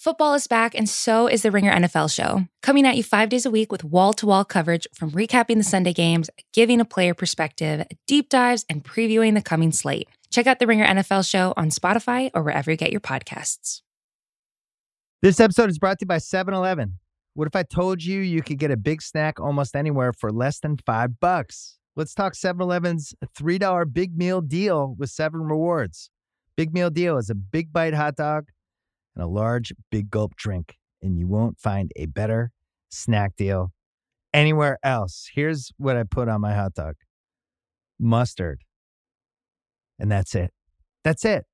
Football is back, and so is the Ringer NFL show. Coming at you five days a week with wall to wall coverage from recapping the Sunday games, giving a player perspective, deep dives, and previewing the coming slate. Check out the Ringer NFL show on Spotify or wherever you get your podcasts. This episode is brought to you by 7 Eleven. What if I told you you could get a big snack almost anywhere for less than five bucks? Let's talk 7 Eleven's $3 big meal deal with seven rewards. Big meal deal is a big bite hot dog and a large big gulp drink, and you won't find a better snack deal anywhere else. Here's what I put on my hot dog mustard. And that's it. That's it.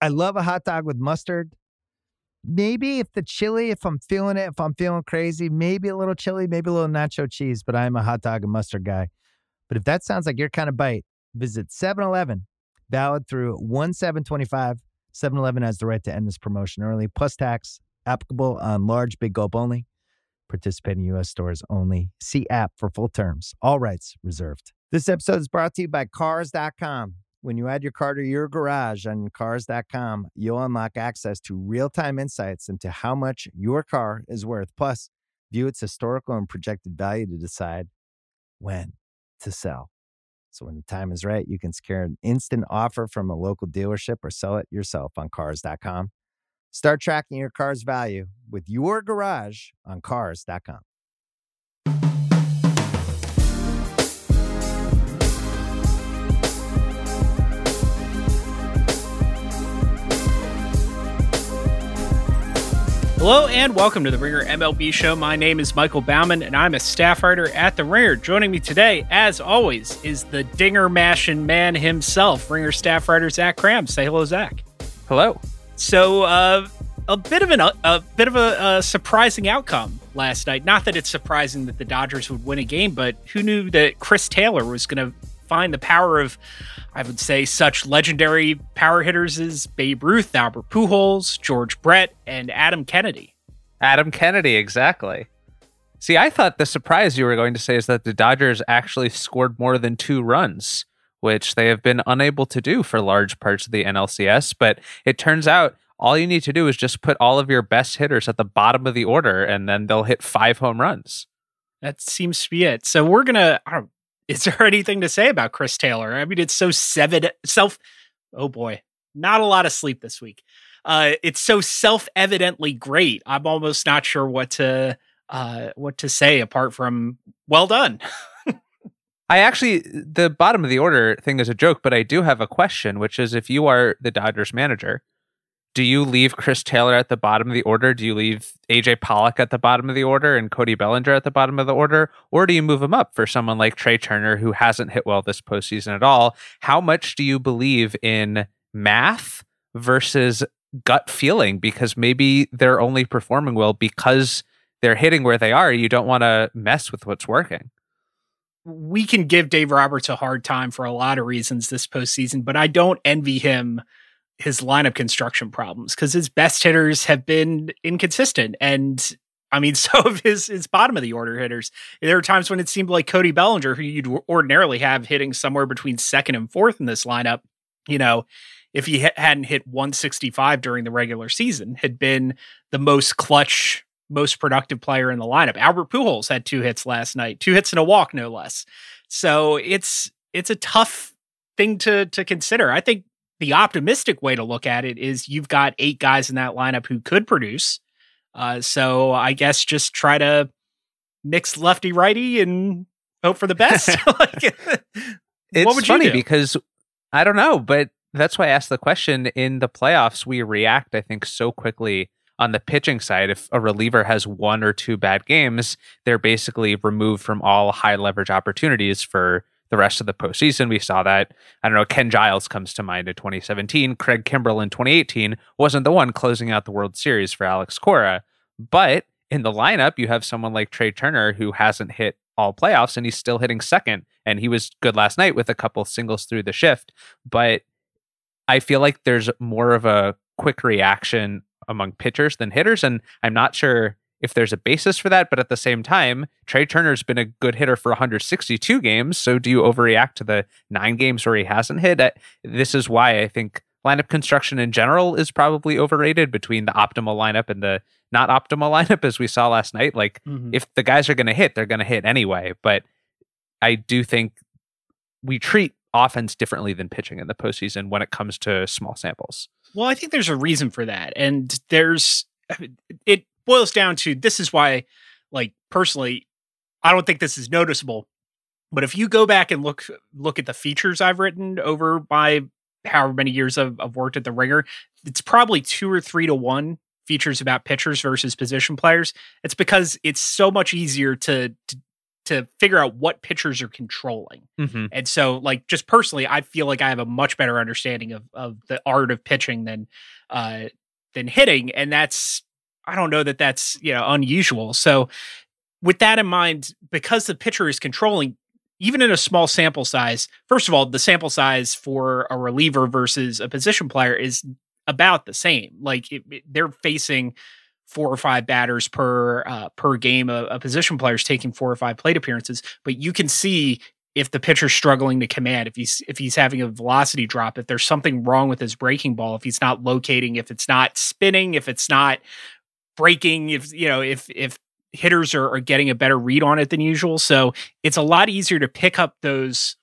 I love a hot dog with mustard. Maybe if the chili, if I'm feeling it, if I'm feeling crazy, maybe a little chili, maybe a little nacho cheese, but I'm a hot dog and mustard guy. But if that sounds like your kind of bite, visit 7 Eleven, valid through 1 725. 7 Eleven has the right to end this promotion early, plus tax applicable on large big gulp only. Participating U.S. stores only. See app for full terms. All rights reserved. This episode is brought to you by Cars.com. When you add your car to your garage on Cars.com, you'll unlock access to real time insights into how much your car is worth. Plus, view its historical and projected value to decide when to sell. So when the time is right, you can secure an instant offer from a local dealership or sell it yourself on cars.com. Start tracking your car's value with your garage on cars.com. Hello and welcome to the Ringer MLB show. My name is Michael Baumann and I'm a staff writer at the Ringer. Joining me today, as always, is the dinger mashing man himself, Ringer staff writer Zach Kram. Say hello, Zach. Hello. So, uh, a bit of an a bit of a, a surprising outcome last night. Not that it's surprising that the Dodgers would win a game, but who knew that Chris Taylor was going to find the power of I would say such legendary power hitters as Babe Ruth, Albert Pujols, George Brett, and Adam Kennedy. Adam Kennedy, exactly. See, I thought the surprise you were going to say is that the Dodgers actually scored more than two runs, which they have been unable to do for large parts of the NLCS. But it turns out all you need to do is just put all of your best hitters at the bottom of the order, and then they'll hit five home runs. That seems to be it. So we're gonna. Is there anything to say about Chris Taylor? I mean, it's so seven self. Oh boy, not a lot of sleep this week. Uh, it's so self-evidently great. I'm almost not sure what to uh, what to say apart from well done. I actually, the bottom of the order thing is a joke, but I do have a question, which is if you are the Dodgers manager, do you leave Chris Taylor at the bottom of the order? Do you leave AJ Pollock at the bottom of the order and Cody Bellinger at the bottom of the order? Or do you move him up for someone like Trea Turner who hasn't hit well this postseason at all? How much do you believe in math versus gut feeling? Because maybe they're only performing well because they're hitting where they are. You don't want to mess with what's working we can give Dave Roberts a hard time for a lot of reasons this postseason, but I don't envy him his lineup construction problems because his best hitters have been inconsistent. And I mean, so of his his bottom of the order hitters. There are times when it seemed like Cody Bellinger, who you'd ordinarily have hitting somewhere between second and fourth in this lineup, you know, if he ha- hadn't hit 165 during the regular season, had been the most clutch, most productive player in the lineup. Albert Pujols had two hits last night, two hits and a walk, no less. So it's it's a tough thing to to consider. I think the optimistic way to look at it is you've got eight guys in that lineup who could produce. Uh, so I guess just try to mix lefty righty and hope for the best. like, it's funny because I don't know, but that's why I asked the question. In the playoffs, we react, I think, so quickly on the pitching side. If a reliever has one or two bad games, they're basically removed from all high leverage opportunities for the rest of the postseason. We saw that. I don't know. Ken Giles comes to mind in 2017. Craig Kimbrel in 2018 wasn't the one closing out the World Series for Alex Cora. But in the lineup, you have someone like Trea Turner who hasn't hit all playoffs and he's still hitting second. And he was good last night with a couple singles through the shift. But I feel like there's more of a quick reaction among pitchers than hitters. And I'm not sure if there's a basis for that. But at the same time, Trea Turner's been a good hitter for 162 games. So do you overreact to the nine games where he hasn't hit? This is why I think lineup construction in general is probably overrated between the optimal lineup and the not optimal lineup, as we saw last night. Like, mm-hmm. if the guys are going to hit, they're going to hit anyway. But I do think we treat offense differently than pitching in the postseason when it comes to small samples. Well, I think there's a reason for that. And there's, it boils down to this is why, like, personally, I don't think this is noticeable. But if you go back and look look at the features I've written over my however many years I've, I've worked at the Ringer, it's probably two or three to one features about pitchers versus position players. It's because it's so much easier to, to to figure out what pitchers are controlling. Mm-hmm. And so like just personally, I feel like I have a much better understanding of of the art of pitching than uh than hitting and that's I don't know that that's, you know, unusual. So with that in mind, because the pitcher is controlling even in a small sample size, first of all, the sample size for a reliever versus a position player is about the same. Like it, it, they're facing four or five batters per uh, per game. A, a position player is taking four or five plate appearances, but you can see if the pitcher's struggling to command, if he's if he's having a velocity drop, if there's something wrong with his breaking ball, if he's not locating, if it's not spinning, if it's not breaking, if you know, if if hitters are, are getting a better read on it than usual. So it's a lot easier to pick up those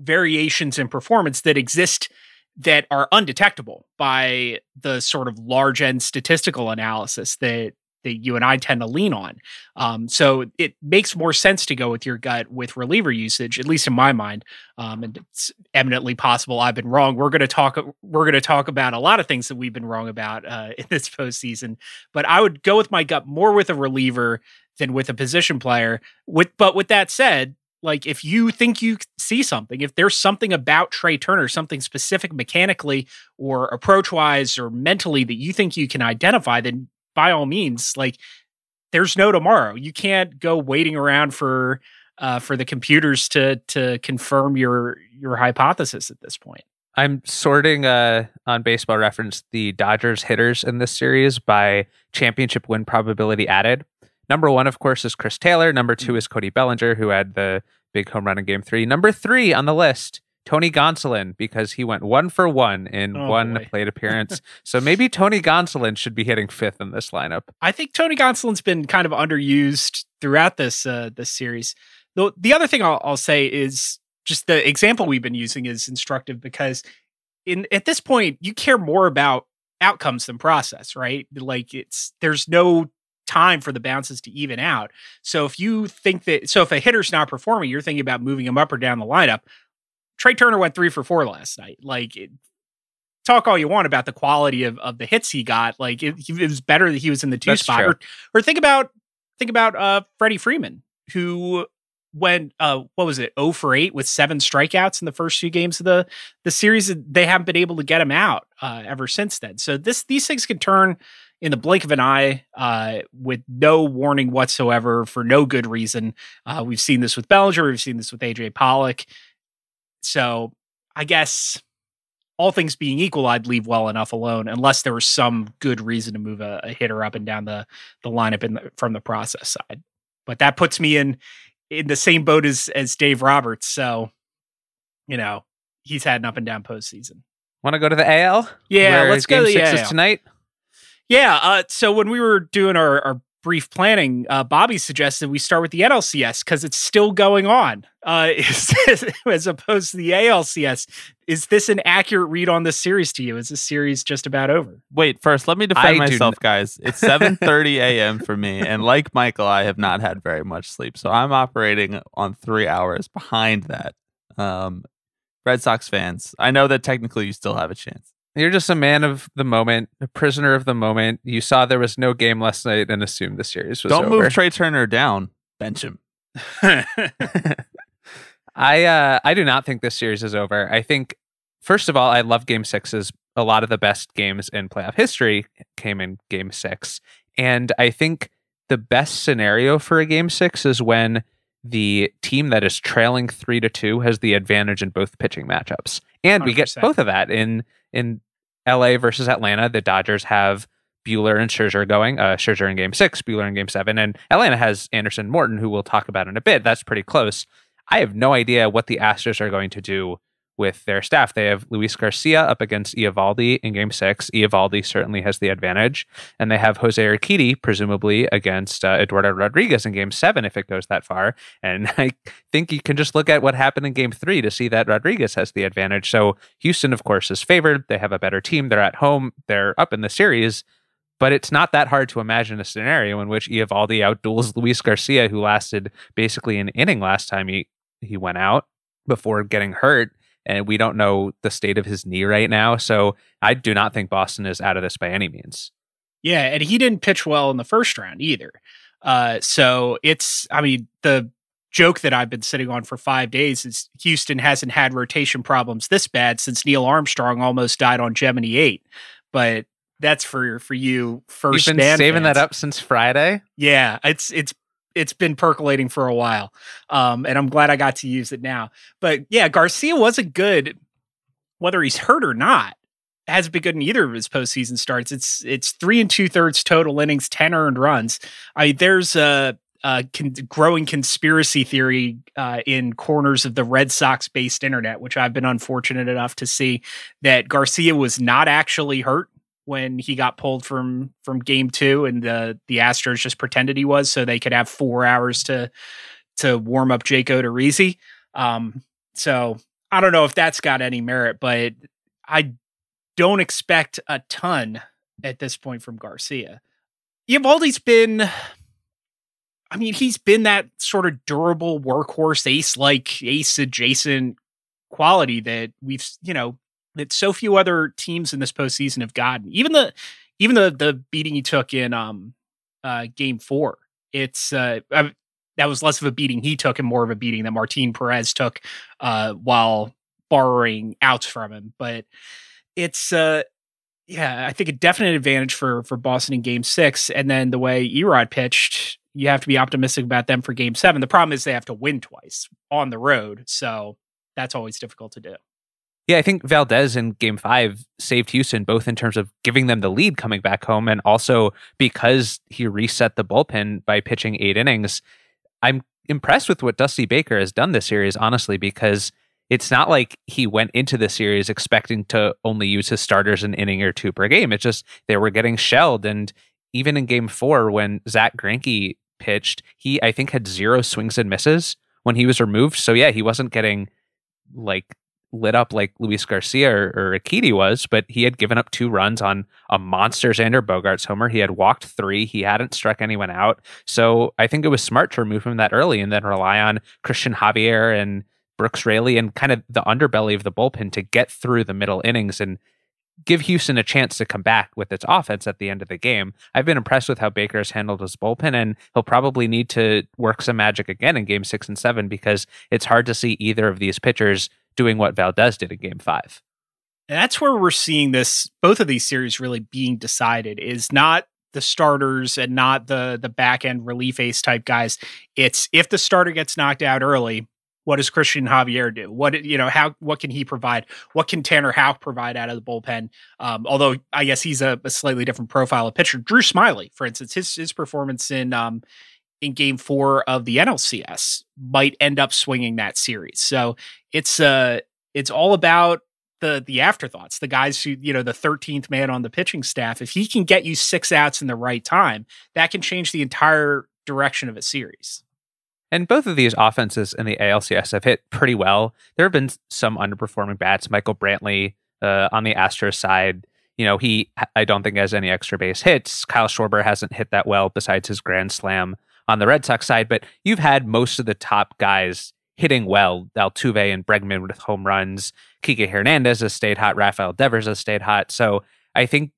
variations in performance that exist that are undetectable by the sort of large end statistical analysis that that you and I tend to lean on. Um, so it makes more sense to go with your gut with reliever usage, at least in my mind. Um, and it's eminently possible I've been wrong. We're going to talk. We're going to talk about a lot of things that we've been wrong about uh, in this postseason. But I would go with my gut more with a reliever than with a position player. With but with that said, like if you think you see something, if there's something about Trea Turner, something specific mechanically or approach wise or mentally that you think you can identify, then by all means, like there's no tomorrow. You can't go waiting around for uh, for the computers to to confirm your your hypothesis at this point. I'm sorting uh, on baseball reference the Dodgers hitters in this series by championship win probability added. Number one, of course, is Chris Taylor. Number two mm. is Cody Bellinger, who had the big home run in game three. Number three on the list, Tony Gonsolin, because he went one for one in oh, one boy. plate appearance. so maybe Tony Gonsolin should be hitting fifth in this lineup. I think Tony Gonsolin's been kind of underused throughout this uh, this series. The, the other thing I'll, I'll say is just the example we've been using is instructive because in at this point you care more about outcomes than process, right? Like it's there's no time for the bounces to even out. So if you think that, so if a hitter's not performing, you're thinking about moving him up or down the lineup. Trea Turner went three for four last night. Like, it, talk all you want about the quality of, of the hits he got. Like, it, it was better that he was in the two That's spot. Or, or, think about think about uh Freddie Freeman, who went uh what was it 0 for 8 with seven strikeouts in the first few games of the the series they haven't been able to get him out uh ever since then so this these things can turn in the blink of an eye uh, with no warning whatsoever for no good reason. Uh, we've seen this with Bellinger. We've seen this with AJ Pollock. So I guess all things being equal, I'd leave well enough alone unless there was some good reason to move a, a hitter up and down the the lineup the, from the process side. But that puts me in in the same boat as as Dave Roberts. So you know he's had an up and down postseason. Want to go to the AL? Yeah, let's game go. Six is tonight. Yeah. Uh, so when we were doing our, our brief planning, uh, Bobby suggested we start with the NLCS because it's still going on, uh, as opposed to the ALCS. Is this an accurate read on this series to you? Is this series just about over? Wait, first let me defend I myself, guys. It's 7:30 a.m. for me, and like Michael, I have not had very much sleep, so I'm operating on three hours behind that. Um, Red Sox fans, I know that technically you still have a chance. You're just a man of the moment, a prisoner of the moment. You saw there was no game last night and assumed the series was over. Don't over. move Trea Turner down. Bench him. I uh, I do not think this series is over. I think first of all, I love game sixes. A lot of the best games in playoff history came in game six. And I think the best scenario for a game six is when the team that is trailing three to two has the advantage in both pitching matchups. And 100%. we get both of that in in LA versus Atlanta, the Dodgers have Buehler and Scherzer going. Uh, Scherzer in Game Six, Buehler in Game Seven, and Atlanta has Anderson Morton, who we'll talk about in a bit. That's pretty close. I have no idea what the Astros are going to do with their staff. They have Luis Garcia up against Eovaldi in game six. Eovaldi certainly has the advantage. And they have Jose Urquidy, presumably, against uh, Eduardo Rodriguez in game seven if it goes that far. And I think you can just look at what happened in game three to see that Rodriguez has the advantage. So Houston, of course, is favored. They have a better team. They're at home. They're up in the series. But it's not that hard to imagine a scenario in which Eovaldi outduels Luis Garcia, who lasted basically an inning last time he, he went out before getting hurt and we don't know the state of his knee right now. So I do not think Boston is out of this by any means. Yeah, and he didn't pitch well in the first round either. Uh, so it's, I mean, the joke that I've been sitting on for five days is Houston hasn't had rotation problems this bad since Neil Armstrong almost died on Gemini 8. But that's for for you first. You've been saving fans. that up since Friday. Yeah, it's it's it's been percolating for a while. Um, and I'm glad I got to use it now. But yeah, Garcia wasn't good, whether he's hurt or not. Hasn't been good in either of his postseason starts. It's it's three and two thirds total innings, ten earned runs. I there's a, a con- growing conspiracy theory uh, in corners of the Red Sox based internet, which I've been unfortunate enough to see that Garcia was not actually hurt when he got pulled from from game two and the the Astros just pretended he was so they could have four hours to to warm up Jake Odorizzi. Um, so I don't know if that's got any merit, but I don't expect a ton at this point from Garcia. Eovaldi's been I mean, he's been that sort of durable workhorse ace like ace adjacent quality that we've, you know, that so few other teams in this postseason have gotten. Even the even the the beating he took in um uh game four. It's uh I, that was less of a beating he took and more of a beating that Martin Perez took uh while borrowing outs from him. But it's uh yeah, I think a definite advantage for for Boston in game six. And then the way Erod pitched, you have to be optimistic about them for game seven. The problem is they have to win twice on the road. So that's always difficult to do. Yeah, I think Valdez in game five saved Houston both in terms of giving them the lead coming back home and also because he reset the bullpen by pitching eight innings. I'm impressed with what Dusty Baker has done this series, honestly, because it's not like he went into the series expecting to only use his starters an inning or two per game. It's just they were getting shelled. And even in game four, when Zach Greinke pitched, he, I think, had zero swings and misses when he was removed. So, yeah, he wasn't getting like lit up like Luis Garcia or, or Urquidy was, but he had given up two runs on a monster Xander Bogaerts homer. He had walked three. He hadn't struck anyone out. So I think it was smart to remove him that early and then rely on Christian Javier and Brooks Raley and kind of the underbelly of the bullpen to get through the middle innings and give Houston a chance to come back with its offense at the end of the game. I've been impressed with how Baker has handled his bullpen, and he'll probably need to work some magic again in game six and seven because it's hard to see either of these pitchers doing what Valdez did in game five. And that's where we're seeing this, both of these series really being decided is not the starters and not the the back end relief ace type guys. It's if the starter gets knocked out early, what does Christian Javier do? What you know, how what can he provide? What can Tanner Houck provide out of the bullpen? Um, although I guess he's a, a, slightly different profile of pitcher. Drew Smyly, for instance, his his performance in um, in game four of the NLCS might end up swinging that series. So it's uh it's all about the the afterthoughts, the guys who, you know, the 13th man on the pitching staff. If he can get you six outs in the right time, that can change the entire direction of a series. And both of these offenses in the ALCS have hit pretty well. There have been some underperforming bats. Michael Brantley uh, on the Astros side, you know, he I don't think has any extra base hits. Kyle Schwarber hasn't hit that well besides his grand slam on the Red Sox side, but you've had most of the top guys hitting well. Altuve and Bregman with home runs. Kike Hernandez has stayed hot. Rafael Devers has stayed hot. So I think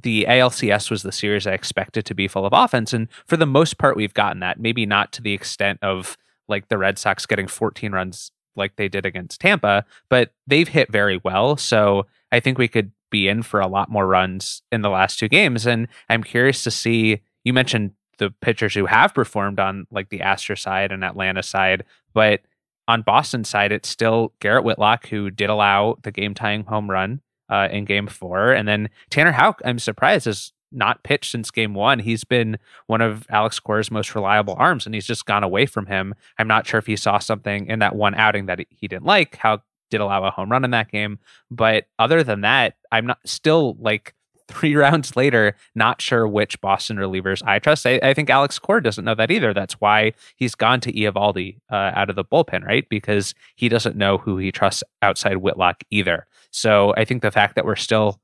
the ALCS was the series I expected to be full of offense. And for the most part, we've gotten that. Maybe not to the extent of like the Red Sox getting 14 runs like they did against Tampa, but they've hit very well. So I think we could be in for a lot more runs in the last two games. And I'm curious to see. You mentioned the pitchers who have performed on like the Astro side and Atlanta side, but on Boston side, it's still Garrett Whitlock who did allow the game tying home run uh, in Game Four, and then Tanner Houck. I'm surprised has not pitched since Game One. He's been one of Alex Cora's most reliable arms, and he's just gone away from him. I'm not sure if he saw something in that one outing that he didn't like. How did allow a home run in that game. But other than that, I'm not still like three rounds later, not sure which Boston relievers I trust. I, I think Alex Cora doesn't know that either. That's why he's gone to Eovaldi uh, out of the bullpen, right? Because he doesn't know who he trusts outside Whitlock either. So I think the fact that we're still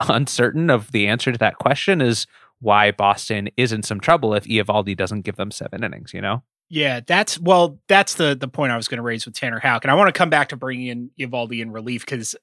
uncertain of the answer to that question is why Boston is in some trouble if Eovaldi doesn't give them seven innings, you know? Yeah, that's well, that's the the point I was going to raise with Tanner Houck, and I want to come back to bringing in Eovaldi in relief because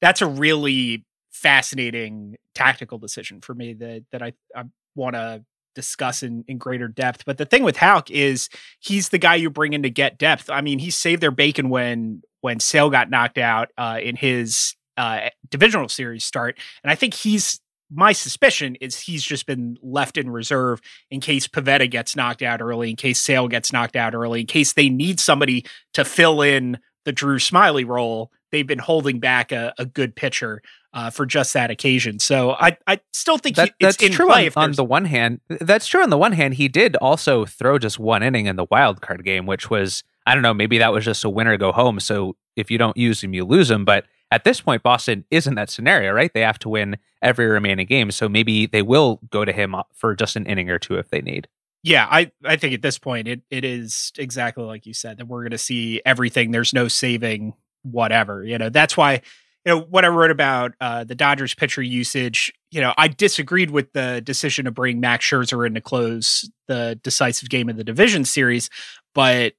that's a really fascinating tactical decision for me that that I, I want to discuss in, in greater depth. But the thing with Houck is he's the guy you bring in to get depth. I mean, he saved their bacon when when Sale got knocked out uh, in his uh, divisional series start, and I think he's my suspicion is he's just been left in reserve in case Pivetta gets knocked out early, in case Sale gets knocked out early, in case they need somebody to fill in the Drew Smyly role. They've been holding back a, a good pitcher uh, for just that occasion. So I, I still think that, he, that's true on, on the one hand. That's true on the one hand. He did also throw just one inning in the wild card game, which was I don't know. Maybe that was just a winner go home. So if you don't use him, you lose him. But at this point, Boston isn't that scenario, right? They have to win every remaining game. So maybe they will go to him for just an inning or two if they need. Yeah, I, I think at this point it it is exactly like you said that we're going to see everything. There's no saving whatever. You know, that's why you know what I wrote about uh, the Dodgers pitcher usage. You know, I disagreed with the decision to bring Max Scherzer in to close the decisive game of the division series, but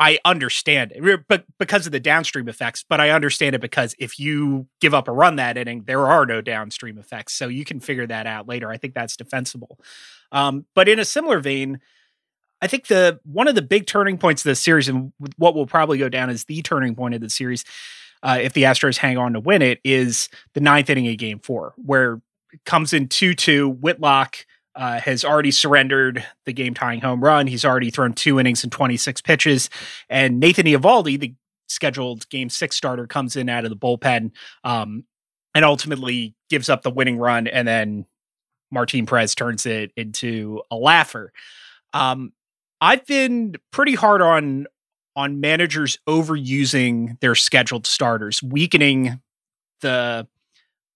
I understand it, but because of the downstream effects. But I understand it because if you give up a run that inning, there are no downstream effects, so you can figure that out later. I think that's defensible. Um, but in a similar vein, I think the one of the big turning points of the series, and what will probably go down as the turning point of the series, uh, if the Astros hang on to win it, is the ninth inning of Game Four, where it comes in two two. Whitlock uh, has already surrendered the game tying home run. He's already thrown two innings and 26 pitches. And Nathan Eovaldi, the scheduled game six starter, comes in out of the bullpen um, and ultimately gives up the winning run. And then Martin Perez turns it into a laugher. Um, I've been pretty hard on on managers overusing their scheduled starters, weakening the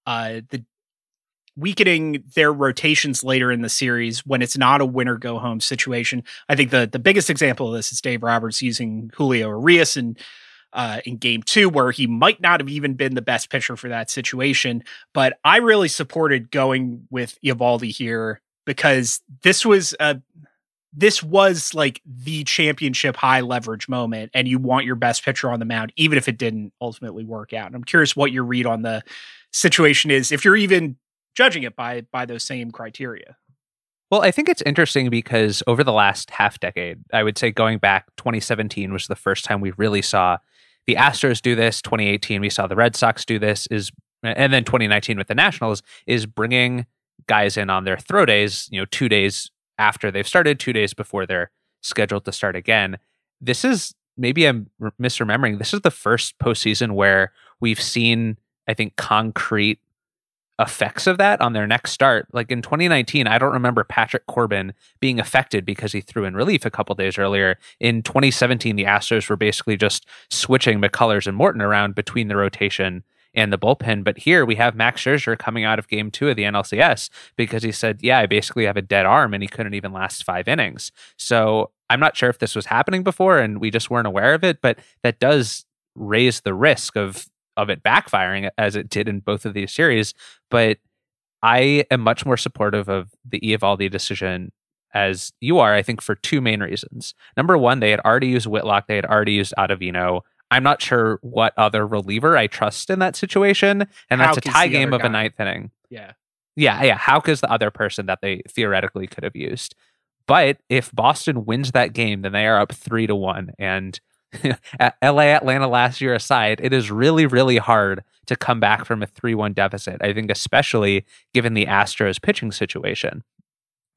uh, the weakening their rotations later in the series when it's not a winner go home situation. I think the the biggest example of this is Dave Roberts using Julio Urias in uh, in game two, where he might not have even been the best pitcher for that situation. But I really supported going with Eovaldi here because this was a this was like the championship high leverage moment, and you want your best pitcher on the mound, even if it didn't ultimately work out. And I'm curious what your read on the situation is. If you're even judging it by by those same criteria. Well, I think it's interesting because over the last half decade, I would say going back 2017 was the first time we really saw the Astros do this. 2018 we saw the Red Sox do this is and then 2019 with the Nationals is bringing guys in on their throw days, you know, 2 days after they've started, 2 days before they're scheduled to start again. This is maybe I'm misremembering. This is the first postseason where we've seen I think concrete effects of that on their next start. Like in 2019, I don't remember Patrick Corbin being affected because he threw in relief a couple days earlier. In 2017, the Astros were basically just switching McCullers and Morton around between the rotation and the bullpen. But here we have Max Scherzer coming out of game two of the NLCS because he said, Yeah, I basically have a dead arm and he couldn't even last five innings. So I'm not sure if this was happening before and we just weren't aware of it, but that does raise the risk of of it backfiring as it did in both of these series. But I am much more supportive of the Eovaldi decision as you are, I think, for two main reasons. Number one, they had already used Whitlock, they had already used Ottavino. I'm not sure what other reliever I trust in that situation. And that's a tie game of guy. a ninth inning. Yeah. Yeah. Yeah. Houck is the other person that they theoretically could have used. But if Boston wins that game, then they are up three to one. And LA Atlanta last year aside, it is really, really hard to come back from a 3 1 deficit. I think, especially given the Astros pitching situation.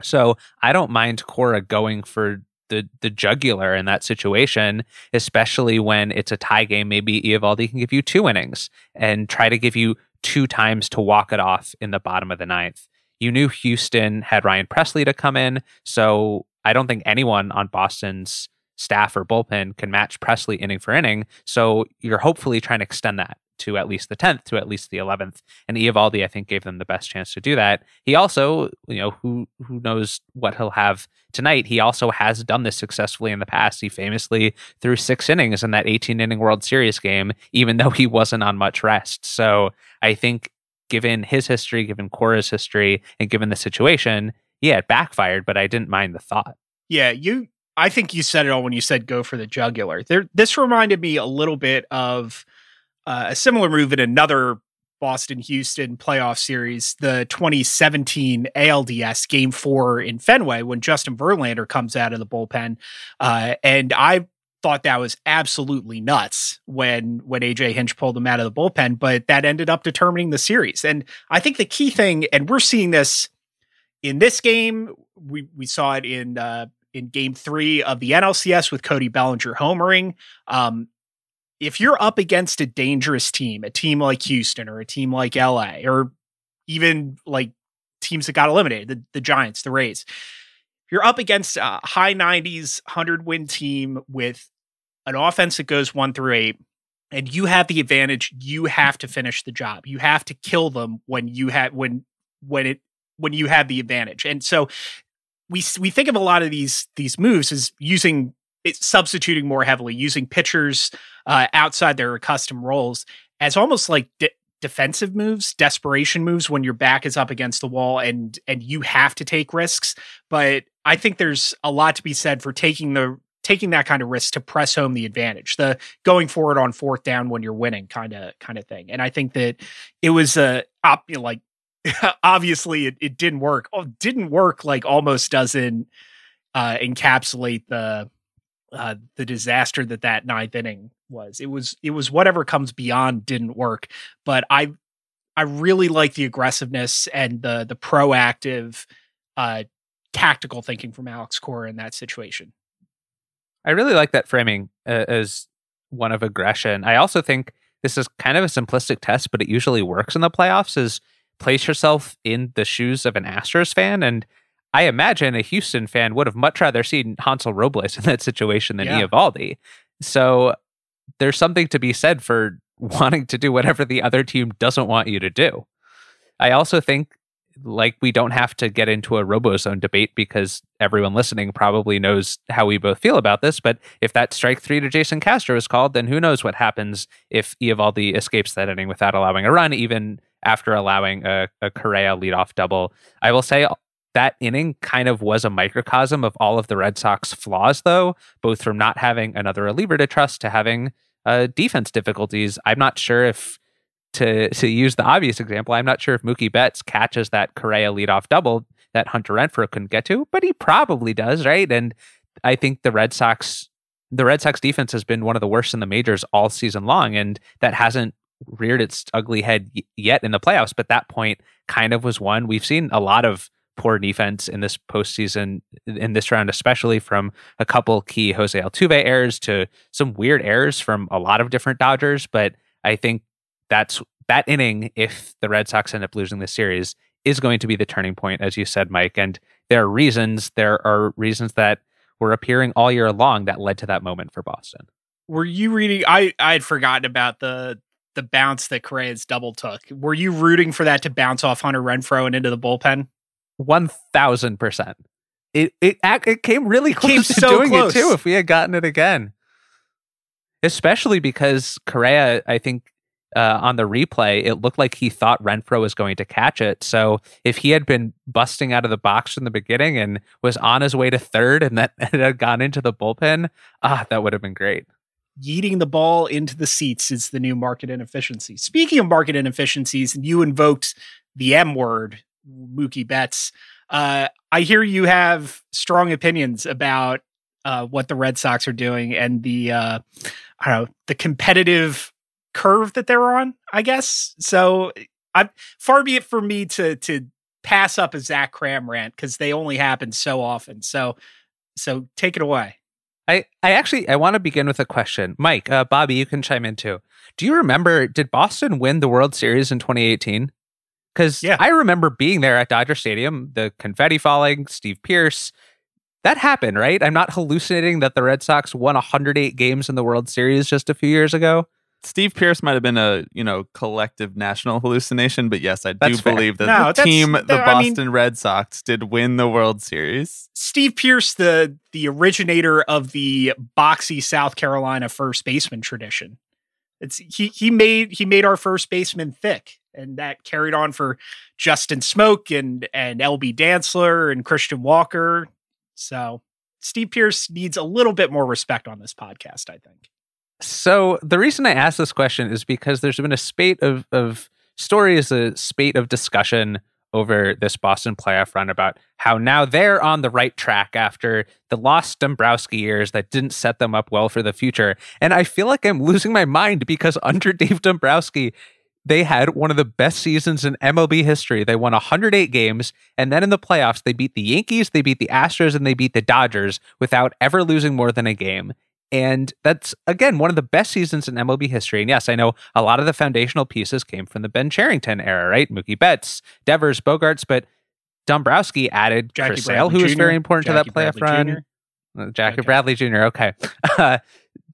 So I don't mind Cora going for the the jugular in that situation, especially when it's a tie game. Maybe Eovaldi can give you two innings and try to give you two times to walk it off in the bottom of the ninth. You knew Houston had Ryan Pressly to come in, so I don't think anyone on Boston's staff or bullpen can match Presley inning for inning. So you're hopefully trying to extend that to at least the 10th, to at least the 11th. And Eovaldi, I think, gave them the best chance to do that. He also, you know, who who knows what he'll have tonight. He also has done this successfully in the past. He famously threw six innings in that 18 inning World Series game, even though he wasn't on much rest. So I think, given his history, given Cora's history, and given the situation, yeah, it backfired, but I didn't mind the thought. Yeah, you I think you said it all when you said go for the jugular. There, this reminded me a little bit of uh, a similar move in another Boston Houston playoff series, the 2017 ALDS game four in Fenway when Justin Verlander comes out of the bullpen. Uh, and I thought that was absolutely nuts when when AJ Hinch pulled him out of the bullpen, but that ended up determining the series. And I think the key thing, and we're seeing this in this game, we we saw it in uh, in game three of the NLCS with Cody Bellinger homering. Um, if you're up against a dangerous team, a team like Houston or a team like LA, or even like teams that got eliminated, the, the Giants, the Rays, you're up against a high 90s, 100 win team with an offense that goes one through eight, and you have the advantage. You have to finish the job. You have to kill them when you have when when it when you have the advantage. And so we we think of a lot of these these moves as using it's substituting more heavily, using pitchers uh, outside their accustomed roles as almost like de- defensive moves, desperation moves when your back is up against the wall and and you have to take risks. But I think there's a lot to be said for taking the taking that kind of risk to press home the advantage, the going forward on fourth down when you're winning kind of kind of thing. And I think that it was a op, you know, like obviously it, it didn't work. Oh, didn't work like almost doesn't uh, encapsulate the uh, the disaster that that ninth inning was. It was it was whatever comes beyond didn't work, but I I really like the aggressiveness and the the proactive uh, tactical thinking from Alex Cora in that situation. I really like that framing uh, as one of aggression. I also think this is kind of a simplistic test, but it usually works in the playoffs. Is place yourself in the shoes of an Astros fan and I imagine a Houston fan would have much rather seen Hansel Robles in that situation than yeah. Eovaldi. So there's something to be said for wanting to do whatever the other team doesn't want you to do. I also think like we don't have to get into a robozone debate because everyone listening probably knows how we both feel about this. But if that strike three to Jason Castro is called, then who knows what happens if Eovaldi escapes that inning without allowing a run, even after allowing a, a Correa leadoff double. I will say that inning kind of was a microcosm of all of the Red Sox flaws, though, both from not having another reliever to trust to having uh, defense difficulties. I'm not sure if to to use the obvious example, I'm not sure if Mookie Betts catches that Correa leadoff double that Hunter Renfroe couldn't get to, but he probably does, right? And I think the Red Sox the Red Sox defense has been one of the worst in the majors all season long, and that hasn't reared its ugly head yet in the playoffs. But that point kind of was one. We've seen a lot of poor defense in this postseason, in this round, especially from a couple key Jose Altuve errors to some weird errors from a lot of different Dodgers. But I think that's that inning, if the Red Sox end up losing this series, is going to be the turning point, as you said, Mike. And there are reasons, there are reasons that were appearing all year long that led to that moment for Boston. Were you reading? I I had forgotten about the the bounce that Correa's double took. Were you rooting for that to bounce off Hunter Renfroe and into the bullpen? One thousand percent. It it it came really close came to so doing close. it too. If we had gotten it again, especially because Correa, I think uh, on the replay, it looked like he thought Renfroe was going to catch it. So if he had been busting out of the box from the beginning and was on his way to third, and that had gone into the bullpen, ah, that would have been great yeeting the ball into the seats is the new market inefficiency. Speaking of market inefficiencies, and you invoked the M word Mookie Betts. Uh, I hear you have strong opinions about uh, what the Red Sox are doing and the uh, I don't know the competitive curve that they're on. I guess so. I far be it for me to to pass up a Zach Kram rant because they only happen so often. So so take it away. I, I actually I want to begin with a question, Mike. Uh, Bobby, you can chime in too. Do you remember? Did Boston win the World Series in 2018? Because yeah. I remember being there at Dodger Stadium, the confetti falling, Steve Pearce, that happened, right? I'm not hallucinating that the Red Sox won 108 games in the World Series just a few years ago. Steve Pearce might have been a you know collective national hallucination, but yes, I do believe that no, the team, the Boston I mean, Red Sox, did win the World Series. Steve Pearce, the the originator of the boxy South Carolina first baseman tradition. It's he he made he made our first baseman thick, and that carried on for Justin Smoak and and LB Dantzler and Christian Walker. So Steve Pearce needs a little bit more respect on this podcast, I think. So the reason I asked this question is because there's been a spate of of stories, a spate of discussion over this Boston playoff run about how now they're on the right track after the lost Dombrowski years that didn't set them up well for the future. And I feel like I'm losing my mind because under Dave Dombrowski, they had one of the best seasons in MLB history. They won 108 games, and then in the playoffs, they beat the Yankees, they beat the Astros, and they beat the Dodgers without ever losing more than a game. And that's, again, one of the best seasons in MLB history. And yes, I know a lot of the foundational pieces came from the Ben Cherington era, right? Mookie Betts, Devers, Bogaerts, but Dombrowski added Jackie Chris Sale, who Jr., was very important Jackie to that playoff Bradley run. Jr. Uh, Jackie okay. Bradley Jr., okay. Uh,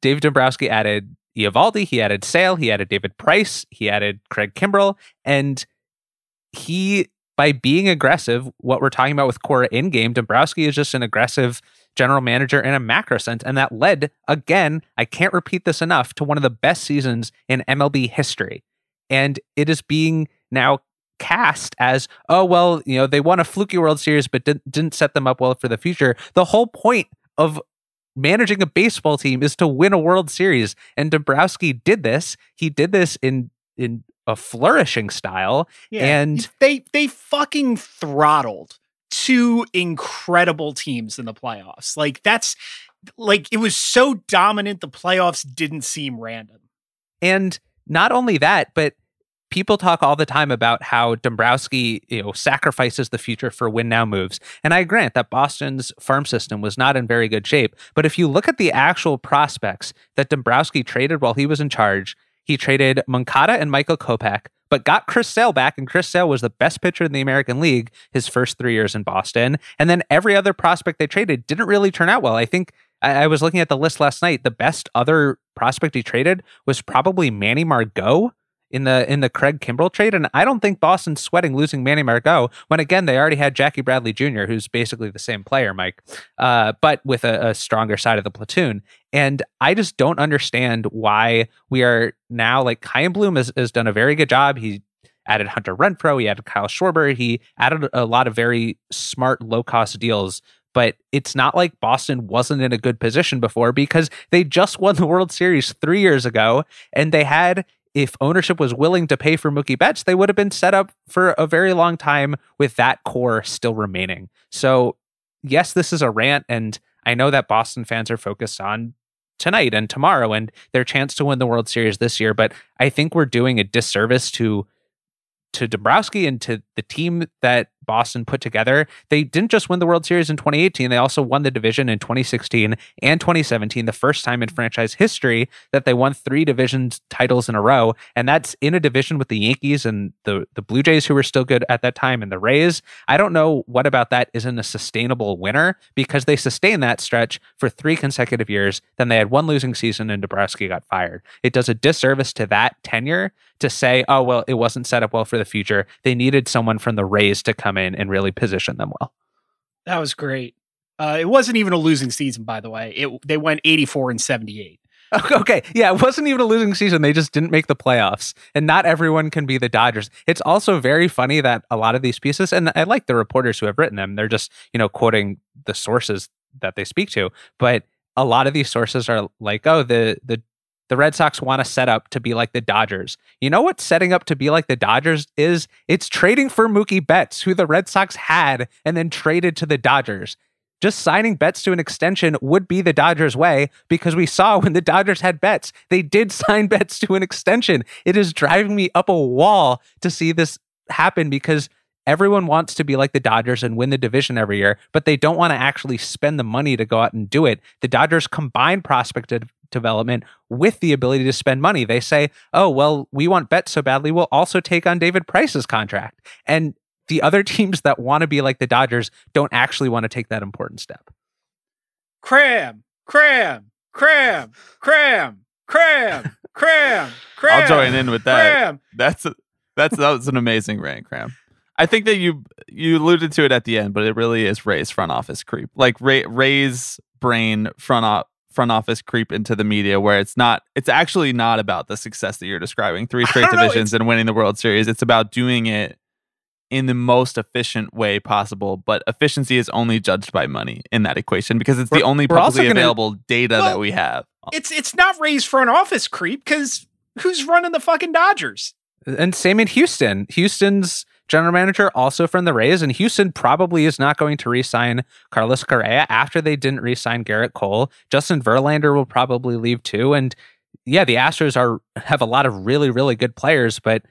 David Dombrowski added Eovaldi, he added Sale, he added David Price, he added Craig Kimbrel, and he by being aggressive, what we're talking about with Cora in game, Dombrowski is just an aggressive general manager in a macro sense. And that led, again, I can't repeat this enough, to one of the best seasons in MLB history. And it is being now cast as, oh, well, you know, they won a fluky World Series, but didn't, didn't set them up well for the future. The whole point of managing a baseball team is to win a World Series. And Dombrowski did this. He did this in in a flourishing style. Yeah, and they they fucking throttled two incredible teams in the playoffs. Like that's like it was so dominant the playoffs didn't seem random. And not only that, but people talk all the time about how Dombrowski, you know, sacrifices the future for win now moves. And I grant that Boston's farm system was not in very good shape, but if you look at the actual prospects that Dombrowski traded while he was in charge, he traded Moncada and Michael Kopech but got Chris Sale back, and Chris Sale was the best pitcher in the American League his first three years in Boston. And then every other prospect they traded didn't really turn out well. I think I, I was looking at the list last night. The best other prospect he traded was probably Manny Margot, in the in the Craig Kimbrel trade, and I don't think Boston's sweating losing Manny Margot when again they already had Jackie Bradley Jr., who's basically the same player, Mike, uh, but with a, a, stronger side of the platoon. And I just don't understand why we are now like Chaim Bloom has, has done a very good job. He added Hunter Renfroe, he added Kyle Schwarber, he added a lot of very smart low cost deals but it's not like Boston wasn't in a good position before because they just won the World Series three years ago and they had if ownership was willing to pay for Mookie Betts, they would have been set up for a very long time with that core still remaining. So, yes, this is a rant, and I know that Boston fans are focused on tonight and tomorrow and their chance to win the World Series this year, but I think we're doing a disservice to to Dombrowski and to the team that Boston put together. They didn't just win the World Series in 2018, they also won the division in 2016 and 2017, the first time in franchise history that they won three division titles in a row. And that's in a division with the Yankees and the, the Blue Jays, who were still good at that time, and the Rays. I don't know what about that isn't a sustainable winner because they sustained that stretch for three consecutive years. Then they had one losing season and Dombrowski got fired. It does a disservice to that tenure to say, oh, well, it wasn't set up well for the future. They needed someone from the Rays to come in and really position them well. That was great. Uh, it wasn't even a losing season, by the way. It they went 84 and 78. Okay, yeah, it wasn't even a losing season. They just didn't make the playoffs, and not everyone can be the Dodgers. It's also very funny that a lot of these pieces, and I like the reporters who have written them. They're just you know quoting the sources that they speak to, but a lot of these sources are like, oh, the the the Red Sox want to set up to be like the Dodgers. You know what setting up to be like the Dodgers is? It's trading for Mookie Betts, who the Red Sox had and then traded to the Dodgers. Just signing Betts to an extension would be the Dodgers' way because we saw when the Dodgers had Betts, they did sign Betts to an extension. It is driving me up a wall to see this happen because everyone wants to be like the Dodgers and win the division every year, but they don't want to actually spend the money to go out and do it. The Dodgers combine prospect development with the ability to spend money. They say, oh, well, we want Betts so badly, we'll also take on David Price's contract. And the other teams that want to be like the Dodgers don't actually want to take that important step. cram, cram, cram, cram, cram, cram, cram. I'll join in with that. Kram. That's a, that's that was an amazing rant, Kram. I think that you you alluded to it at the end, but it really is Ray's front office creep. Like Ray Ray's brain front op, front office creep into the media where it's not it's actually not about the success that you're describing. Three straight divisions know, and winning the World Series. It's about doing it in the most efficient way possible, but efficiency is only judged by money in that equation because it's the only publicly gonna, available data well, that we have. It's it's not Ray's front office creep because who's running the fucking Dodgers? And same in Houston. Houston's general manager, also from the Rays. And Houston probably is not going to re sign Carlos Correa after they didn't re sign Gerrit Cole. Justin Verlander will probably leave too. And yeah, the Astros are have a lot of really, really good players, but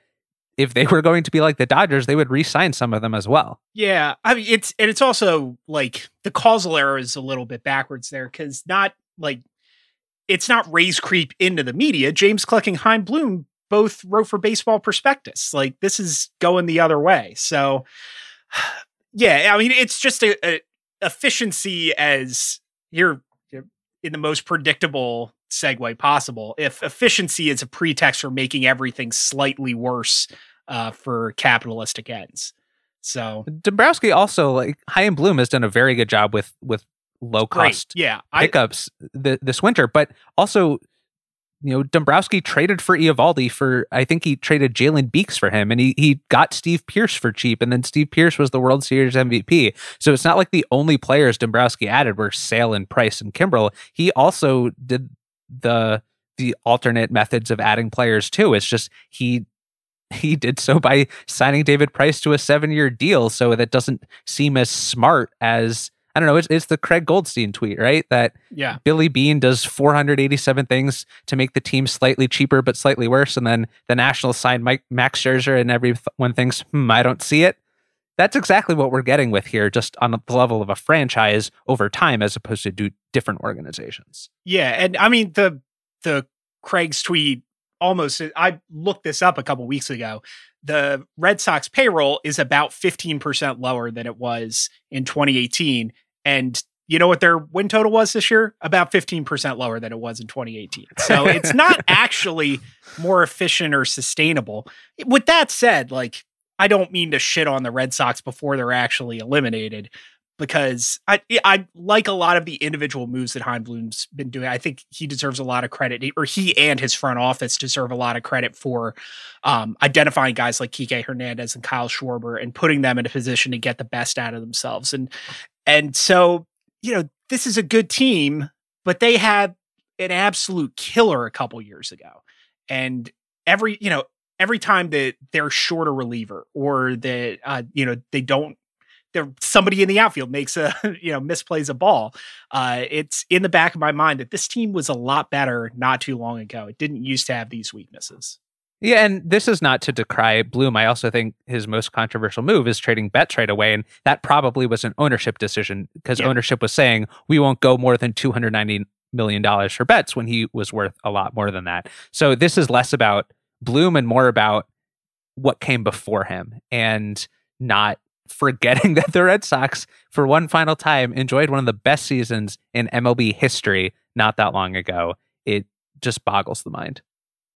if they were going to be like the Dodgers, they would re-sign some of them as well. Yeah, I mean it's and it's also like the causal error is a little bit backwards there because not like it's not Rays creep into the media. James Click and Chaim Bloom both wrote for Baseball Prospectus. Like this is going the other way. So yeah, I mean it's just a, a efficiency as you're, in the most predictable segue possible. If efficiency is a pretext for making everything slightly worse uh, for capitalistic ends. So Dombrowski also like High and Bloom has done a very good job with with low cost yeah pickups I, this winter, but also you know, Dombrowski traded for Eovaldi for I think he traded Jalen Beeks for him and he he got Steve Pearce for cheap and then Steve Pearce was the World Series MVP. So it's not like the only players Dombrowski added were Sale and Price and Kimbrel. He also did the the alternate methods of adding players too. It's just he he did so by signing David Price to a seven year deal so that doesn't seem as smart as I don't know. It's, it's the Craig Goldstein tweet, right? That yeah. Billy Beane does 487 things to make the team slightly cheaper but slightly worse, and then the Nationals sign Mike Max Scherzer, and everyone thinks, hmm, I don't see it. That's exactly what we're getting with here, just on the level of a franchise over time, as opposed to do different organizations. Yeah, and I mean the the Craig's tweet almost. I looked this up a couple weeks ago the Red Sox payroll is about 15% lower than it was in 2018. And you know what their win total was this year? About 15% lower than it was in 2018. So it's not actually more efficient or sustainable. With that said, like, I don't mean to shit on the Red Sox before they're actually eliminated, because I I like a lot of the individual moves that Chaim Bloom's been doing. I think he deserves a lot of credit, or he and his front office deserve a lot of credit for um, identifying guys like Kike Hernandez and Kyle Schwarber and putting them in a position to get the best out of themselves. And and so you know this is a good team, but they had an absolute killer a couple years ago, and every you know every time that they're short a reliever or that uh, you know they don't there somebody in the outfield makes a you know misplays a ball. Uh, it's in the back of my mind that this team was a lot better not too long ago. It didn't used to have these weaknesses. Yeah, and this is not to decry Bloom. I also think his most controversial move is trading Betts right away, and that probably was an ownership decision because yeah. ownership was saying we won't go more than two hundred ninety million dollars for Betts when he was worth a lot more than that. So this is less about Bloom and more about what came before him, and not forgetting that the Red Sox, for one final time, enjoyed one of the best seasons in MLB history not that long ago. It just boggles the mind.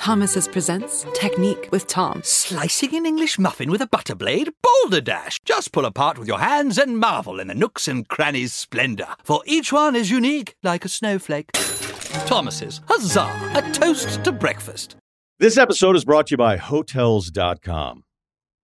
Thomas's presents Technique with Tom. Slicing an English muffin with a butter blade? Boulder Dash! Just pull apart with your hands and marvel in the nooks and crannies' splendor, for each one is unique like a snowflake. Thomas's, huzzah! A toast to breakfast. This episode is brought to you by Hotels.com.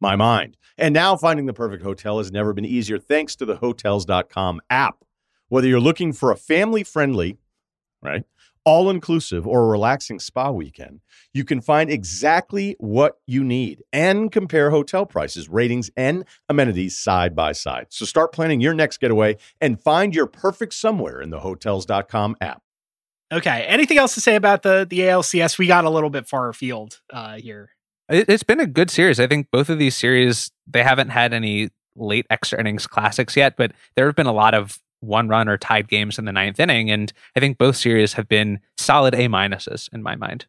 my mind. And now finding the perfect hotel has never been easier thanks to the hotels.com app. Whether you're looking for a family friendly, right, all inclusive or a relaxing spa weekend, you can find exactly what you need and compare hotel prices, ratings, and amenities side by side. So start planning your next getaway and find your perfect somewhere in the hotels.com app. Okay. Anything else to say about the the ALCS? We got a little bit far afield uh, here. It, has been a good series. I think both of these series they haven't had any late extra innings classics yet, but there have been a lot of one run or tied games in the ninth inning, and I think both series have been solid A minuses in my mind.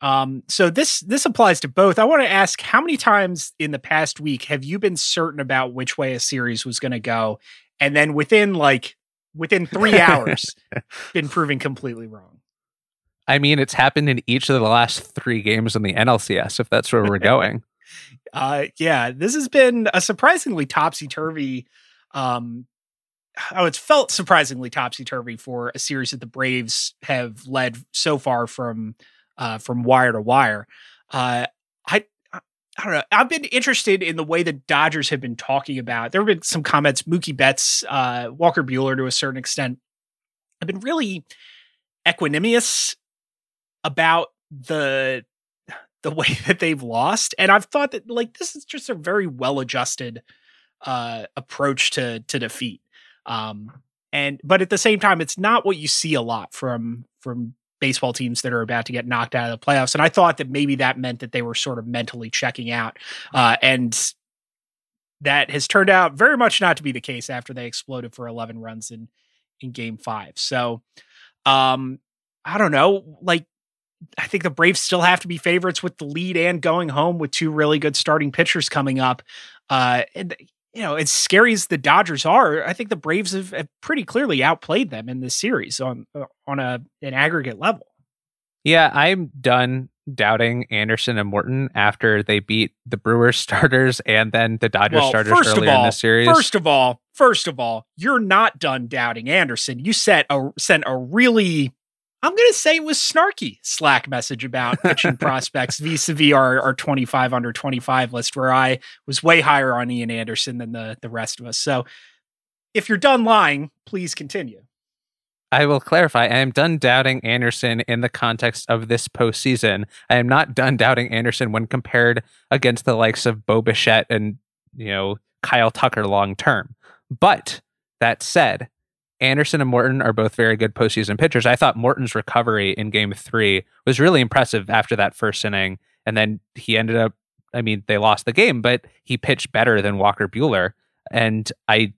Um, so this this applies to both. I want to ask how many times in the past week have you been certain about which way a series was going to go, and then within like within three hours, been proven completely wrong? I mean, it's happened in each of the last three games in the NLCS, if that's where we're going. uh, yeah, this has been a surprisingly topsy turvy. Um, oh, it's felt surprisingly topsy turvy for a series that the Braves have led so far from uh, from wire to wire. Uh, I I don't know. I've been interested in the way the Dodgers have been talking about. There have been some comments. Mookie Betts, uh, Walker Buehler, to a certain extent, have been really equanimous about the the way that they've lost and i've thought that like this is just a very well adjusted uh approach to to defeat um and but at the same time it's not what you see a lot from from baseball teams that are about to get knocked out of the playoffs and i thought that maybe that meant that they were sort of mentally checking out uh and that has turned out very much not to be the case after they exploded for 11 runs in in game 5 so um i don't know like I think the Braves still have to be favorites with the lead and going home with two really good starting pitchers coming up. Uh, and you know, as scary as the Dodgers are, I think the Braves have, have pretty clearly outplayed them in this series on uh, on a an aggregate level. Yeah, I'm done doubting Anderson and Morton after they beat the Brewers starters and then the Dodgers well, starters first earlier of all, in the series. First of all, first of all, you're not done doubting Anderson. You set a sent a really I'm going to say it was snarky Slack message about pitching prospects vis-a-vis our, our 25 under 25 list, where I was way higher on Ian Anderson than the, the rest of us. So if you're done lying, please continue. I will clarify. I am done doubting Anderson in the context of this postseason. I am not done doubting Anderson when compared against the likes of Bo Bichette and, you know, Kyle Tucker long term. But that said, Anderson and Morton are both very good postseason pitchers. I thought Morton's recovery in game three was really impressive after that first inning. And then he ended up, I mean, they lost the game, but he pitched better than Walker Buehler. And I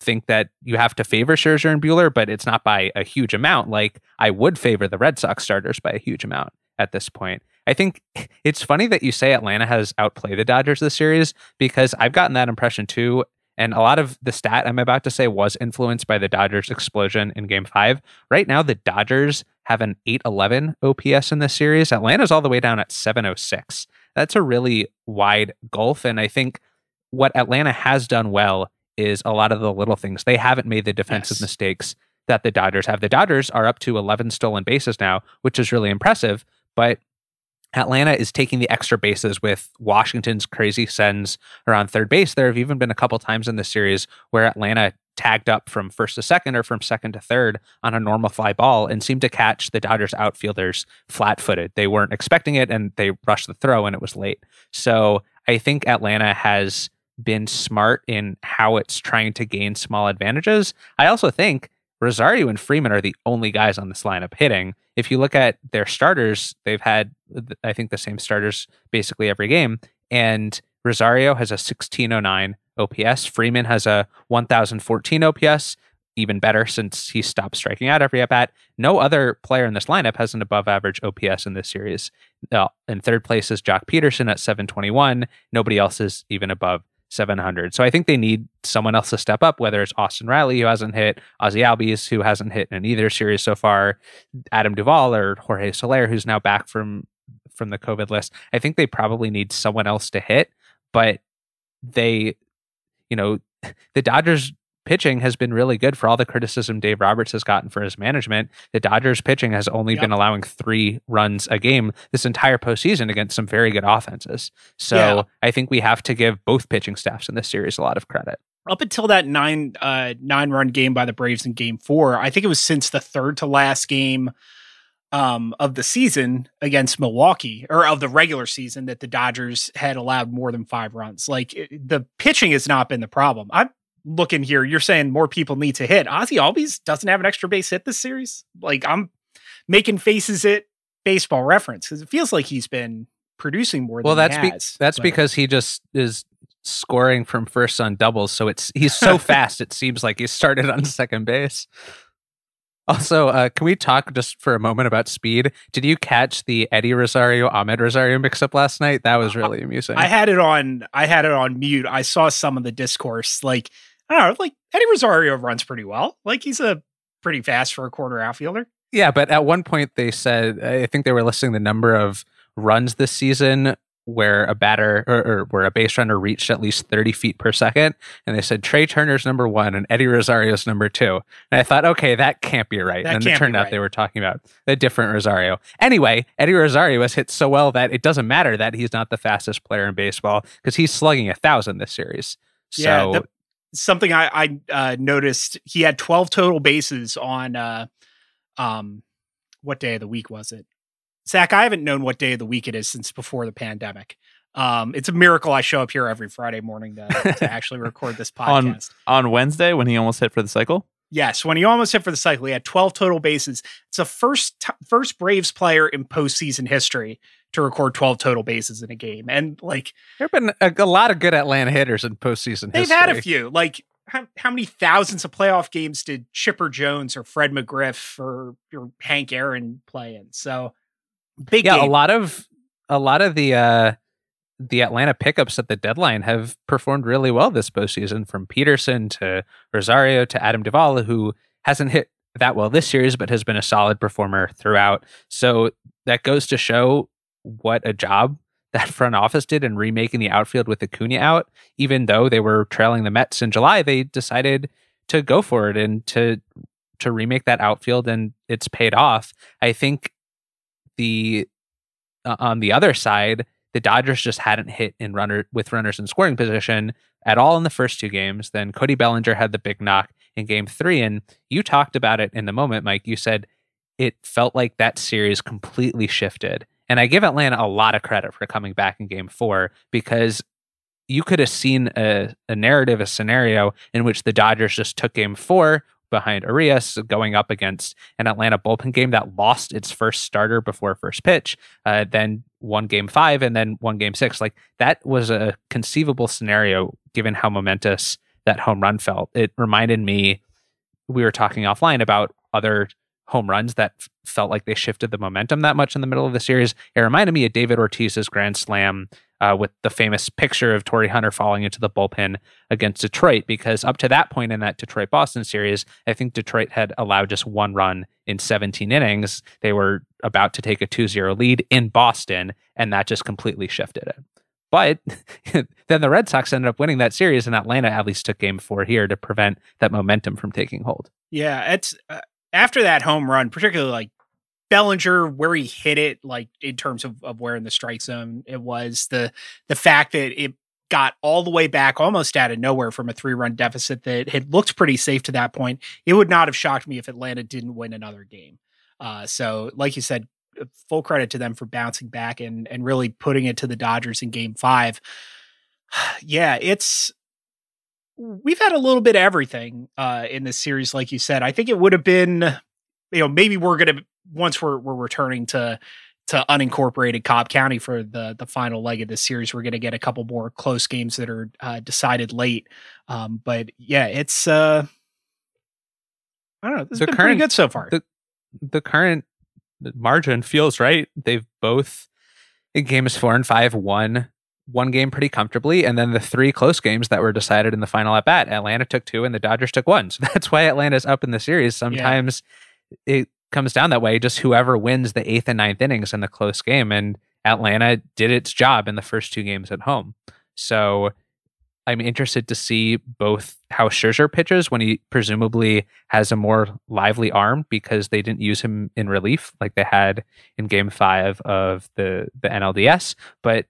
think that you have to favor Scherzer and Buehler, but it's not by a huge amount. Like I would favor the Red Sox starters by a huge amount at this point. I think it's funny that you say Atlanta has outplayed the Dodgers this series because I've gotten that impression too. And a lot of the stat I'm about to say was influenced by the Dodgers' explosion in game five. Right now, the Dodgers have an 811 OPS in this series. Atlanta's all the way down at 706. That's a really wide gulf. And I think what Atlanta has done well is a lot of the little things. They haven't made the defensive yes. mistakes that the Dodgers have. The Dodgers are up to 11 stolen bases now, which is really impressive. But Atlanta is taking the extra bases with Washington's crazy sends around third base. There have even been a couple times in the series where Atlanta tagged up from first to second or from second to third on a normal fly ball and seemed to catch the Dodgers outfielders flat footed. They weren't expecting it and they rushed the throw and it was late. So I think Atlanta has been smart in how it's trying to gain small advantages. I also think Rosario and Freeman are the only guys on this lineup hitting if you look at their starters, they've had, I think, the same starters basically every game. And Rosario has a 1609 OPS. Freeman has a 1014 OPS. even better since he stopped striking out every at bat. No other player in this lineup has an above average OPS in this series. Uh, in third place is Joc Pederson at 721. Nobody else is even above 700. So I think they need someone else to step up, whether it's Austin Riley, who hasn't hit, Ozzie Albies, who hasn't hit in either series so far, Adam Duvall, or Jorge Soler, who's now back from from the COVID list. I think they probably need someone else to hit, but they, you know, the Dodgers pitching has been really good for all the criticism Dave Roberts has gotten for his management. The Dodgers pitching has only yep. been allowing three runs a game this entire postseason against some very good offenses. So yeah. I think we have to give both pitching staffs in this series a lot of credit. Up until that nine uh, nine run game by the Braves in Game Four, I think it was since the third to last game um, of the season against Milwaukee or of the regular season that the Dodgers had allowed more than five runs. Like it, the pitching has not been the problem. I'm looking here. You're saying more people need to hit. Ozzie Albies doesn't have an extra base hit this series. Like I'm making faces at baseball reference because it feels like he's been producing more well, that's be- that's but. because he just is scoring from first on doubles. So it's he's so fast. It seems like he started on second base. Also, uh, can we talk just for a moment about speed? Did you catch the Eddie Rosario Amed Rosario mix up last night? That was really amusing. I had it on. I had it on mute. I saw some of the discourse. Like I don't know. Like Eddie Rosario runs pretty well. Like he's a pretty fast for a corner outfielder. Yeah, but at one point they said I think they were listing the number of runs this season where a batter or, or, where a base runner reached at least 30 feet per second. And they said Trea Turner's number one and Eddie Rosario's number two. And I thought, okay, that can't be right. That and it turned out right. they were talking about a different Rosario. Anyway, Eddie Rosario has hit so well that it doesn't matter that he's not the fastest player in baseball because he's slugging a thousand this series. So yeah, the, something I, I uh, noticed, he had 12 total bases on uh, um, what day of the week was it? Zach, I haven't known what day of the week it is since before the pandemic. Um, it's a miracle I show up here every Friday morning to, to actually record this podcast. on, on Wednesday when he almost hit for the cycle? Yes, when he almost hit for the cycle, he had 12 total bases. It's the first t- first Braves player in postseason history to record 12 total bases in a game. And like there've been a, a lot of good Atlanta hitters in postseason they've history. had a few. Like how, how many thousands of playoff games did Chipper Jones or Fred McGriff or, or Hank Aaron play in? So Big yeah, game. a lot of a lot of the uh the Atlanta pickups at the deadline have performed really well this postseason, from Pederson to Rosario to Adam Duvall, who hasn't hit that well this series, but has been a solid performer throughout. So that goes to show what a job that front office did in remaking the outfield with Acuna out. Even though they were trailing the Mets in July, they decided to go for it and to to remake that outfield, and it's paid off. I think the uh, on the other side, the Dodgers just hadn't hit in runner with runners in scoring position at all in the first two games. Then Cody Bellinger had the big knock in game three. And you talked about it in the moment, Mike. You said it felt like that series completely shifted. And I give Atlanta a lot of credit for coming back in game four because you could have seen a, a narrative, a scenario in which the Dodgers just took game four, behind Urias going up against an Atlanta bullpen game that lost its first starter before first pitch, uh, then one game five, and then one game six. Like that was a conceivable scenario given how momentous that home run felt. It reminded me, we were talking offline about other home runs that felt like they shifted the momentum that much in the middle of the series. It reminded me of David Ortiz's grand slam uh, with the famous picture of Torii Hunter falling into the bullpen against Detroit, because up to that point in that Detroit Boston series, I think Detroit had allowed just one run in 17 innings. They were about to take a 2 0 lead in Boston, and that just completely shifted it. But then the Red Sox ended up winning that series, and Atlanta at least took game four here to prevent that momentum from taking hold. Yeah, it's uh, after that home run, particularly like Bellinger, where he hit it, like in terms of, of where in the strike zone it was, the the fact that it got all the way back almost out of nowhere from a three run deficit that had looked pretty safe to that point. It would not have shocked me if Atlanta didn't win another game. Uh, so, like you said, uh, full credit to them for bouncing back and and really putting it to the Dodgers in Game Five. yeah, it's we've had a little bit of everything uh, in this series, like you said. I think it would have been, you know, maybe we're gonna once we're we're returning to to unincorporated Cobb County for the the final leg of this series, we're gonna get a couple more close games that are uh, decided late. Um, but yeah, it's uh, I don't know. This the has been current, pretty good so far. The, the current margin feels right. They've both in games four and five won one game pretty comfortably, and then the three close games that were decided in the final at bat, Atlanta took two and the Dodgers took one. So that's why Atlanta's up in the series. Sometimes yeah. it comes down that way. Just whoever wins the eighth and ninth innings in the close game, and Atlanta did its job in the first two games at home. So I'm interested to see both how Scherzer pitches when he presumably has a more lively arm because they didn't use him in relief like they had in Game Five of the the NLDS. But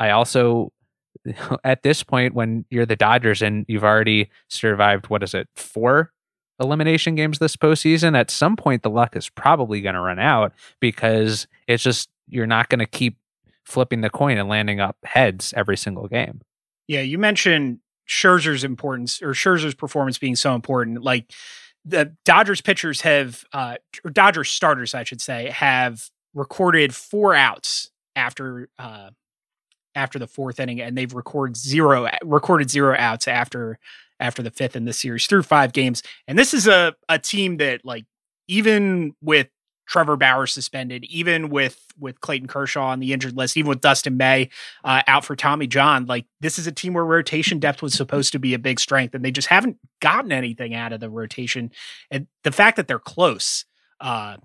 I also, at this point, when you're the Dodgers and you've already survived, what is it, four elimination games this postseason, at some point the luck is probably going to run out because it's just you're not going to keep flipping the coin and landing up heads every single game. Yeah, you mentioned Scherzer's importance or Scherzer's performance being so important. Like the Dodgers pitchers have, uh, or Dodgers starters, I should say, have recorded four outs after uh, after the fourth inning, and they've recorded zero recorded zero outs after after the fifth in this series through five games. And this is a a team that like even with Trevor Bauer suspended, even with with Clayton Kershaw on the injured list, even with Dustin May uh, out for Tommy John. Like this is a team where rotation depth was supposed to be a big strength, and they just haven't gotten anything out of the rotation. And the fact that they're close, uh,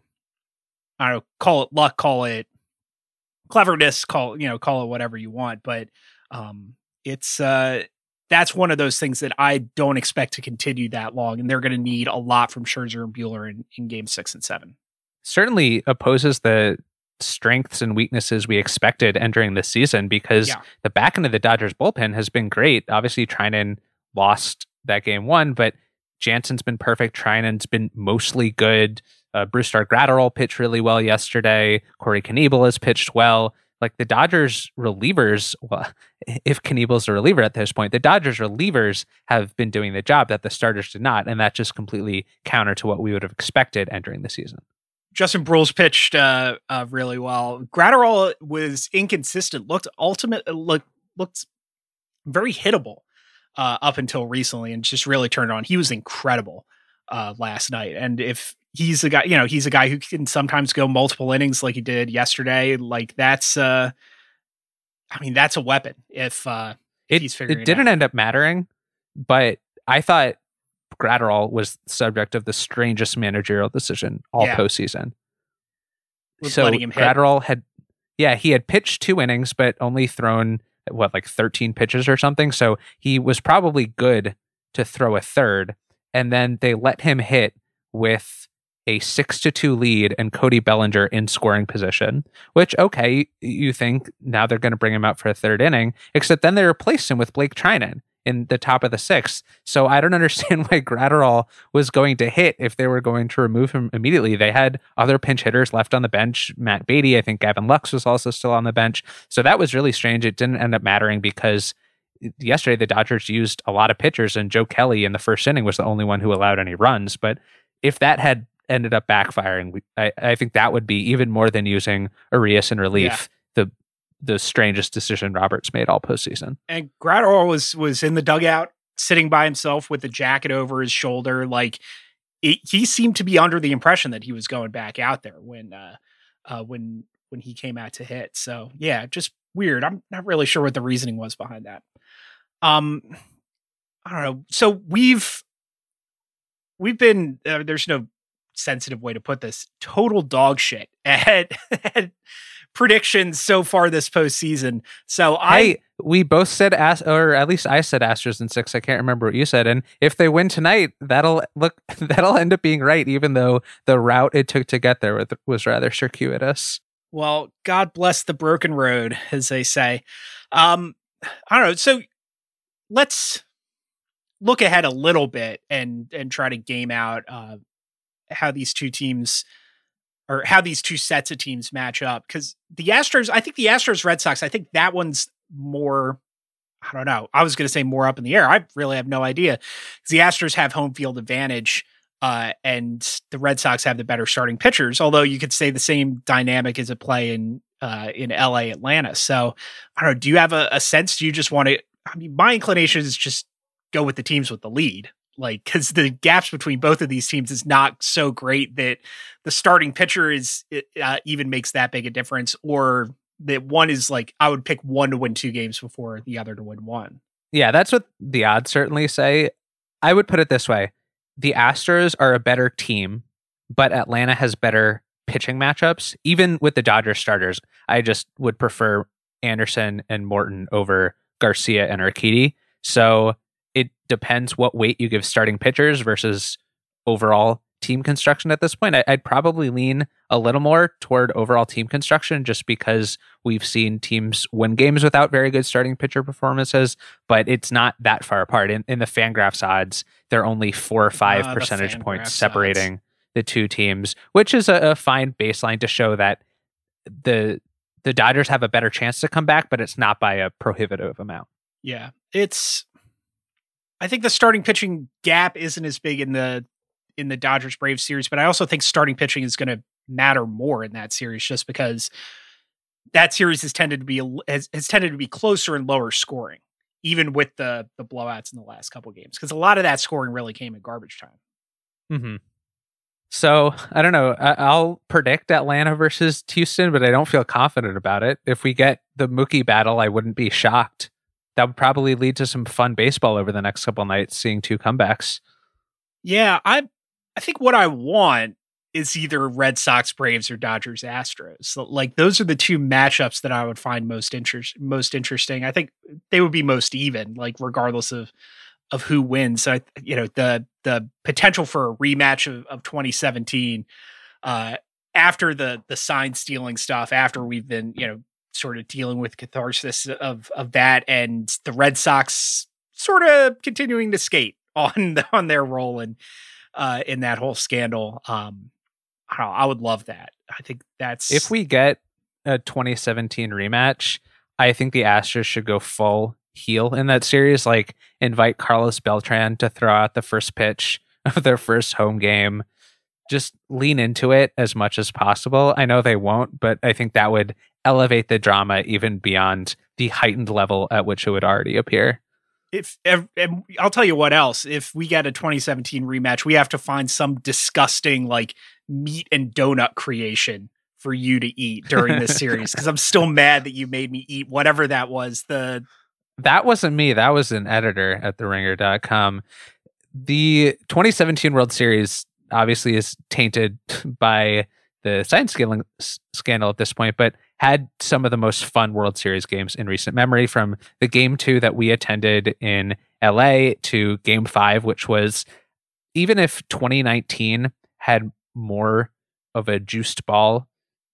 I don't know, call it luck, call it cleverness, call you know, call it whatever you want, but um, it's uh, that's one of those things that I don't expect to continue that long, and they're going to need a lot from Scherzer and Buehler in, in Game Six and Seven certainly opposes the strengths and weaknesses we expected entering this season because yeah. the back end of the Dodgers bullpen has been great. Obviously, Treinen lost that game one, but Jansen's been perfect. Treinen's been mostly good. Uh, Brusdar Graterol pitched really well yesterday. Corey Knebel has pitched well. Like the Dodgers relievers, well, if Knebel's a reliever at this point, the Dodgers relievers have been doing the job that the starters did not, and that's just completely counter to what we would have expected entering the season. Justin Bruihl pitched uh, uh, really well. Graterol was inconsistent. Looked ultimate. Uh, looked looked very hittable uh, up until recently, and just really turned on. He was incredible uh, last night. And if he's a guy, you know, he's a guy who can sometimes go multiple innings like he did yesterday. Like that's, uh, I mean, that's a weapon. If uh, if it, he's figuring it didn't it end up mattering, but I thought Graterol was subject of the strangest managerial decision all yeah. postseason. so Graterol had, yeah, he had pitched two innings, but only thrown what like 13 pitches or something. So he was probably good to throw a third, and then they let him hit with a six to two lead and Cody Bellinger in scoring position. Which okay, you think now they're going to bring him out for a third inning, except then they replaced him with Blake Treinen in the top of the sixth. So I don't understand why Graterol was going to hit if they were going to remove him immediately. They had other pinch hitters left on the bench. Matt Beaty, I think Gavin Lux was also still on the bench. So that was really strange. It didn't end up mattering because yesterday the Dodgers used a lot of pitchers and Joe Kelly in the first inning was the only one who allowed any runs. But if that had ended up backfiring, I, I think that would be even more than using Urias in relief. Yeah the the strangest decision Roberts made all postseason. And Graterol was was in the dugout, sitting by himself with the jacket over his shoulder. Like it, he seemed to be under the impression that he was going back out there when uh, uh, when when he came out to hit. So yeah, just weird. I'm not really sure what the reasoning was behind that. Um, I don't know. So we've we've been uh, there's no sensitive way to put this. Total dog shit at, at predictions so far this postseason. So I hey, we both said as or at least I said Astros in six. I can't remember what you said. And if they win tonight, that'll look that'll end up being right, even though the route it took to get there was rather circuitous. Well, God bless the broken road, as they say. Um, I don't know. So let's look ahead a little bit and and try to game out uh, how these two teams or how these two sets of teams match up. Because the Astros, I think the Astros Red Sox, I think that one's more. I don't know. I was going to say more up in the air. I really have no idea. The Astros have home field advantage, uh, and the Red Sox have the better starting pitchers. Although you could say the same dynamic is at play in uh, in LA, Atlanta. So I don't know. Do you have a, a sense? Do you just want to? I mean, my inclination is just go with the teams with the lead. Like because the gaps between both of these teams is not so great that the starting pitcher is uh, even makes that big a difference or that one is like i would pick one to win two games before the other to win one. Yeah that's what the odds certainly say. I would put it this way the astros are a better team but atlanta has better pitching matchups even with the dodgers starters. I just would prefer anderson and morton over garcia and urquidy. So it depends what weight you give starting pitchers versus overall team construction at this point. I, would probably lean a little more toward overall team construction just because we've seen teams win games without very good starting pitcher performances, but it's not that far apart. In, in the Fangraphs odds, they're only four or five uh, percentage points separating odds. the two teams, which is a, a fine baseline to show that the the Dodgers have a better chance to come back, but it's not by a prohibitive amount. Yeah, it's I think the starting pitching gap isn't as big in the in the Dodgers Braves series, but I also think starting pitching is going to matter more in that series just because that series has tended to be has, has tended to be closer and lower scoring, even with the the blowouts in the last couple games, because a lot of that scoring really came in garbage time. Mm-hmm. So I don't know. I, will predict Atlanta versus Houston, but I don't feel confident about it. If we get the Mookie battle, I wouldn't be shocked that would probably lead to some fun baseball over the next couple nights, seeing two comebacks. Yeah, I I think what I want is either Red Sox Braves or Dodgers Astros. Like those are the two matchups that I would find most interest most interesting. I think they would be most even, like regardless of of who wins. So I, you know the the potential for a rematch of, of 2017 uh, after the the sign stealing stuff, after we've been you know sort of dealing with catharsis of of that, and the Red Sox sort of continuing to skate on on their role in uh, in that whole scandal. Um, I, I would love that. I think that's if we get a 2017 rematch, I think the Astros should go full heel in that series. Like invite Carlos Beltran to throw out the first pitch of their first home game. Just lean into it as much as possible. I know they won't, but I think that would elevate the drama even beyond the heightened level at which it would already appear. If, if and I'll tell you what else, if we get a 2017 rematch, we have to find some disgusting like meat and donut creation for you to eat during this series because I'm still mad that you made me eat whatever that was. The that wasn't me. That was an editor at theringer.com. The 2017 World Series obviously is tainted by the sign stealing scandal at this point, but had some of the most fun World Series games in recent memory from the game two that we attended in LA to game five, which was even if 2019 had more of a juiced ball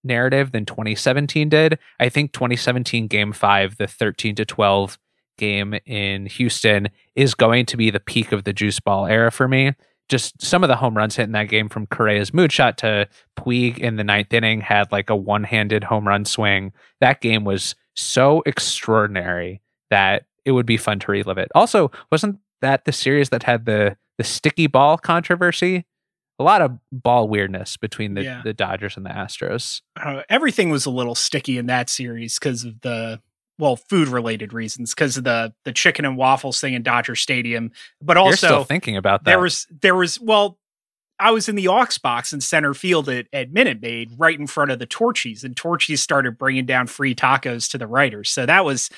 narrative than 2017 did, I think 2017 game five, the 13 to 12 game in Houston, is going to be the peak of the juice ball era for me just some of the home runs hit in that game from Correa's mood shot to Puig in the ninth inning had like a one handed home run swing. That game was so extraordinary that it would be fun to relive it. Also, wasn't that the series that had the the sticky ball controversy? A lot of ball weirdness between the, yeah. the Dodgers and the Astros. Uh, everything was a little sticky in that series because of the well, food related reasons because of the the chicken and waffles thing in Dodger Stadium, but also thinking about that. There was there was well, I was in the aux box in center field at, at Minute Maid, right in front of the Torchy's, and Torchy's started bringing down free tacos to the writers. So that was,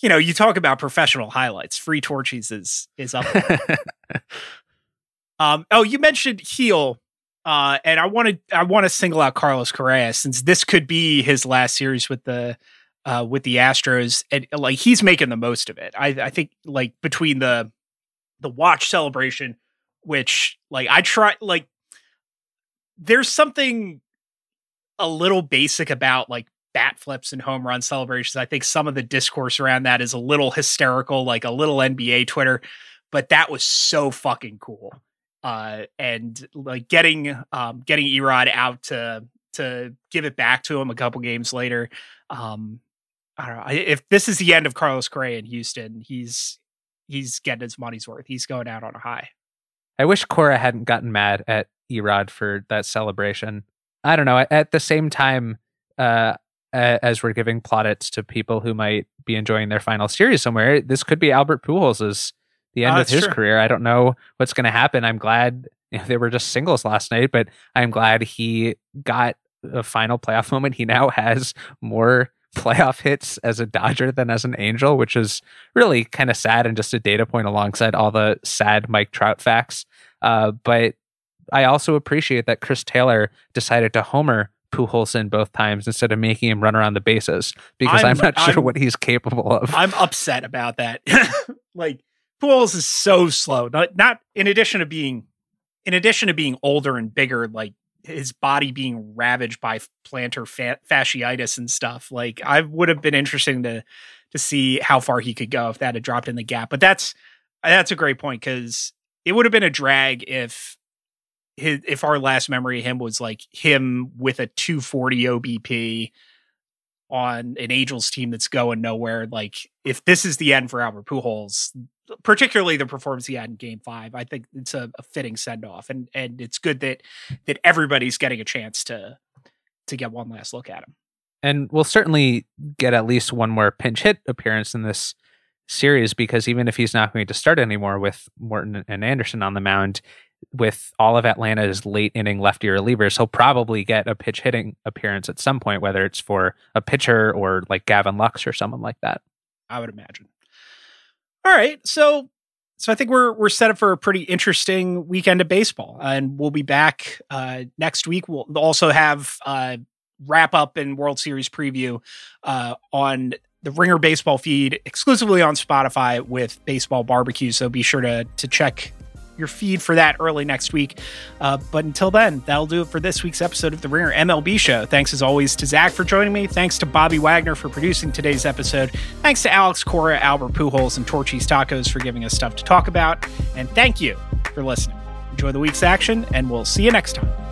you know, you talk about professional highlights. Free Torchy's is is up. um. Oh, you mentioned heel. Uh, and I wanted I want to single out Carlos Correa since this could be his last series with the uh, with the Astros, and like he's making the most of it. I, I think like between the the watch celebration, which like I try like there's something a little basic about like bat flips and home run celebrations. I think some of the discourse around that is a little hysterical, like a little NBA Twitter, but that was so fucking cool. Uh, and like getting um getting E-Rod out to to give it back to him a couple games later. Um, I don't know if this is the end of Carlos Gray in Houston. He's he's getting his money's worth. He's going out on a high. I wish Cora hadn't gotten mad at E-Rod for that celebration. I don't know. At the same time, uh, as we're giving plaudits to people who might be enjoying their final series somewhere, this could be Albert Pujols' the end oh, of his true. career. I don't know what's going to happen. I'm glad you know, they were just singles last night, but I'm glad he got a final playoff moment. He now has more playoff hits as a Dodger than as an Angel, which is really kind of sad and just a data point alongside all the sad Mike Trout facts. Uh, but I also appreciate that Chris Taylor decided to homer Pujols both times instead of making him run around the bases because I'm, I'm not sure I'm, what he's capable of. I'm upset about that. like Pujols is so slow. Not, not in addition to being in addition to being older and bigger, like his body being ravaged by plantar fa- fasciitis and stuff. Like I would have been interesting to to see how far he could go if that had dropped in the gap. But that's that's a great point because it would have been a drag if his if our last memory of him was like him with a 240 OBP on an Angels team that's going nowhere. Like if this is the end for Albert Pujols, particularly the performance he had in Game Five, I think it's a, a fitting send off, and and it's good that that everybody's getting a chance to to get one last look at him. And we'll certainly get at least one more pinch hit appearance in this series because even if he's not going to start anymore with Morton and Anderson on the mound, with all of Atlanta's late inning lefty relievers, he'll probably get a pinch hitting appearance at some point, whether it's for a pitcher or like Gavin Lux or someone like that. I would imagine. All right, so so I think we're we're set up for a pretty interesting weekend of baseball, and we'll be back uh, next week. We'll also have uh, wrap up and World Series preview uh, on the Ringer Baseball feed exclusively on Spotify with Baseball Barbecue. So be sure to to check your feed for that early next week. Uh, but until then, that'll do it for this week's episode of the Ringer MLB Show. Thanks as always to Zach for joining me. Thanks to Bobby Wagner for producing today's episode. Thanks to Alex Cora, Albert Pujols, and Torchy's Tacos for giving us stuff to talk about. And thank you for listening. Enjoy the week's action, and we'll see you next time.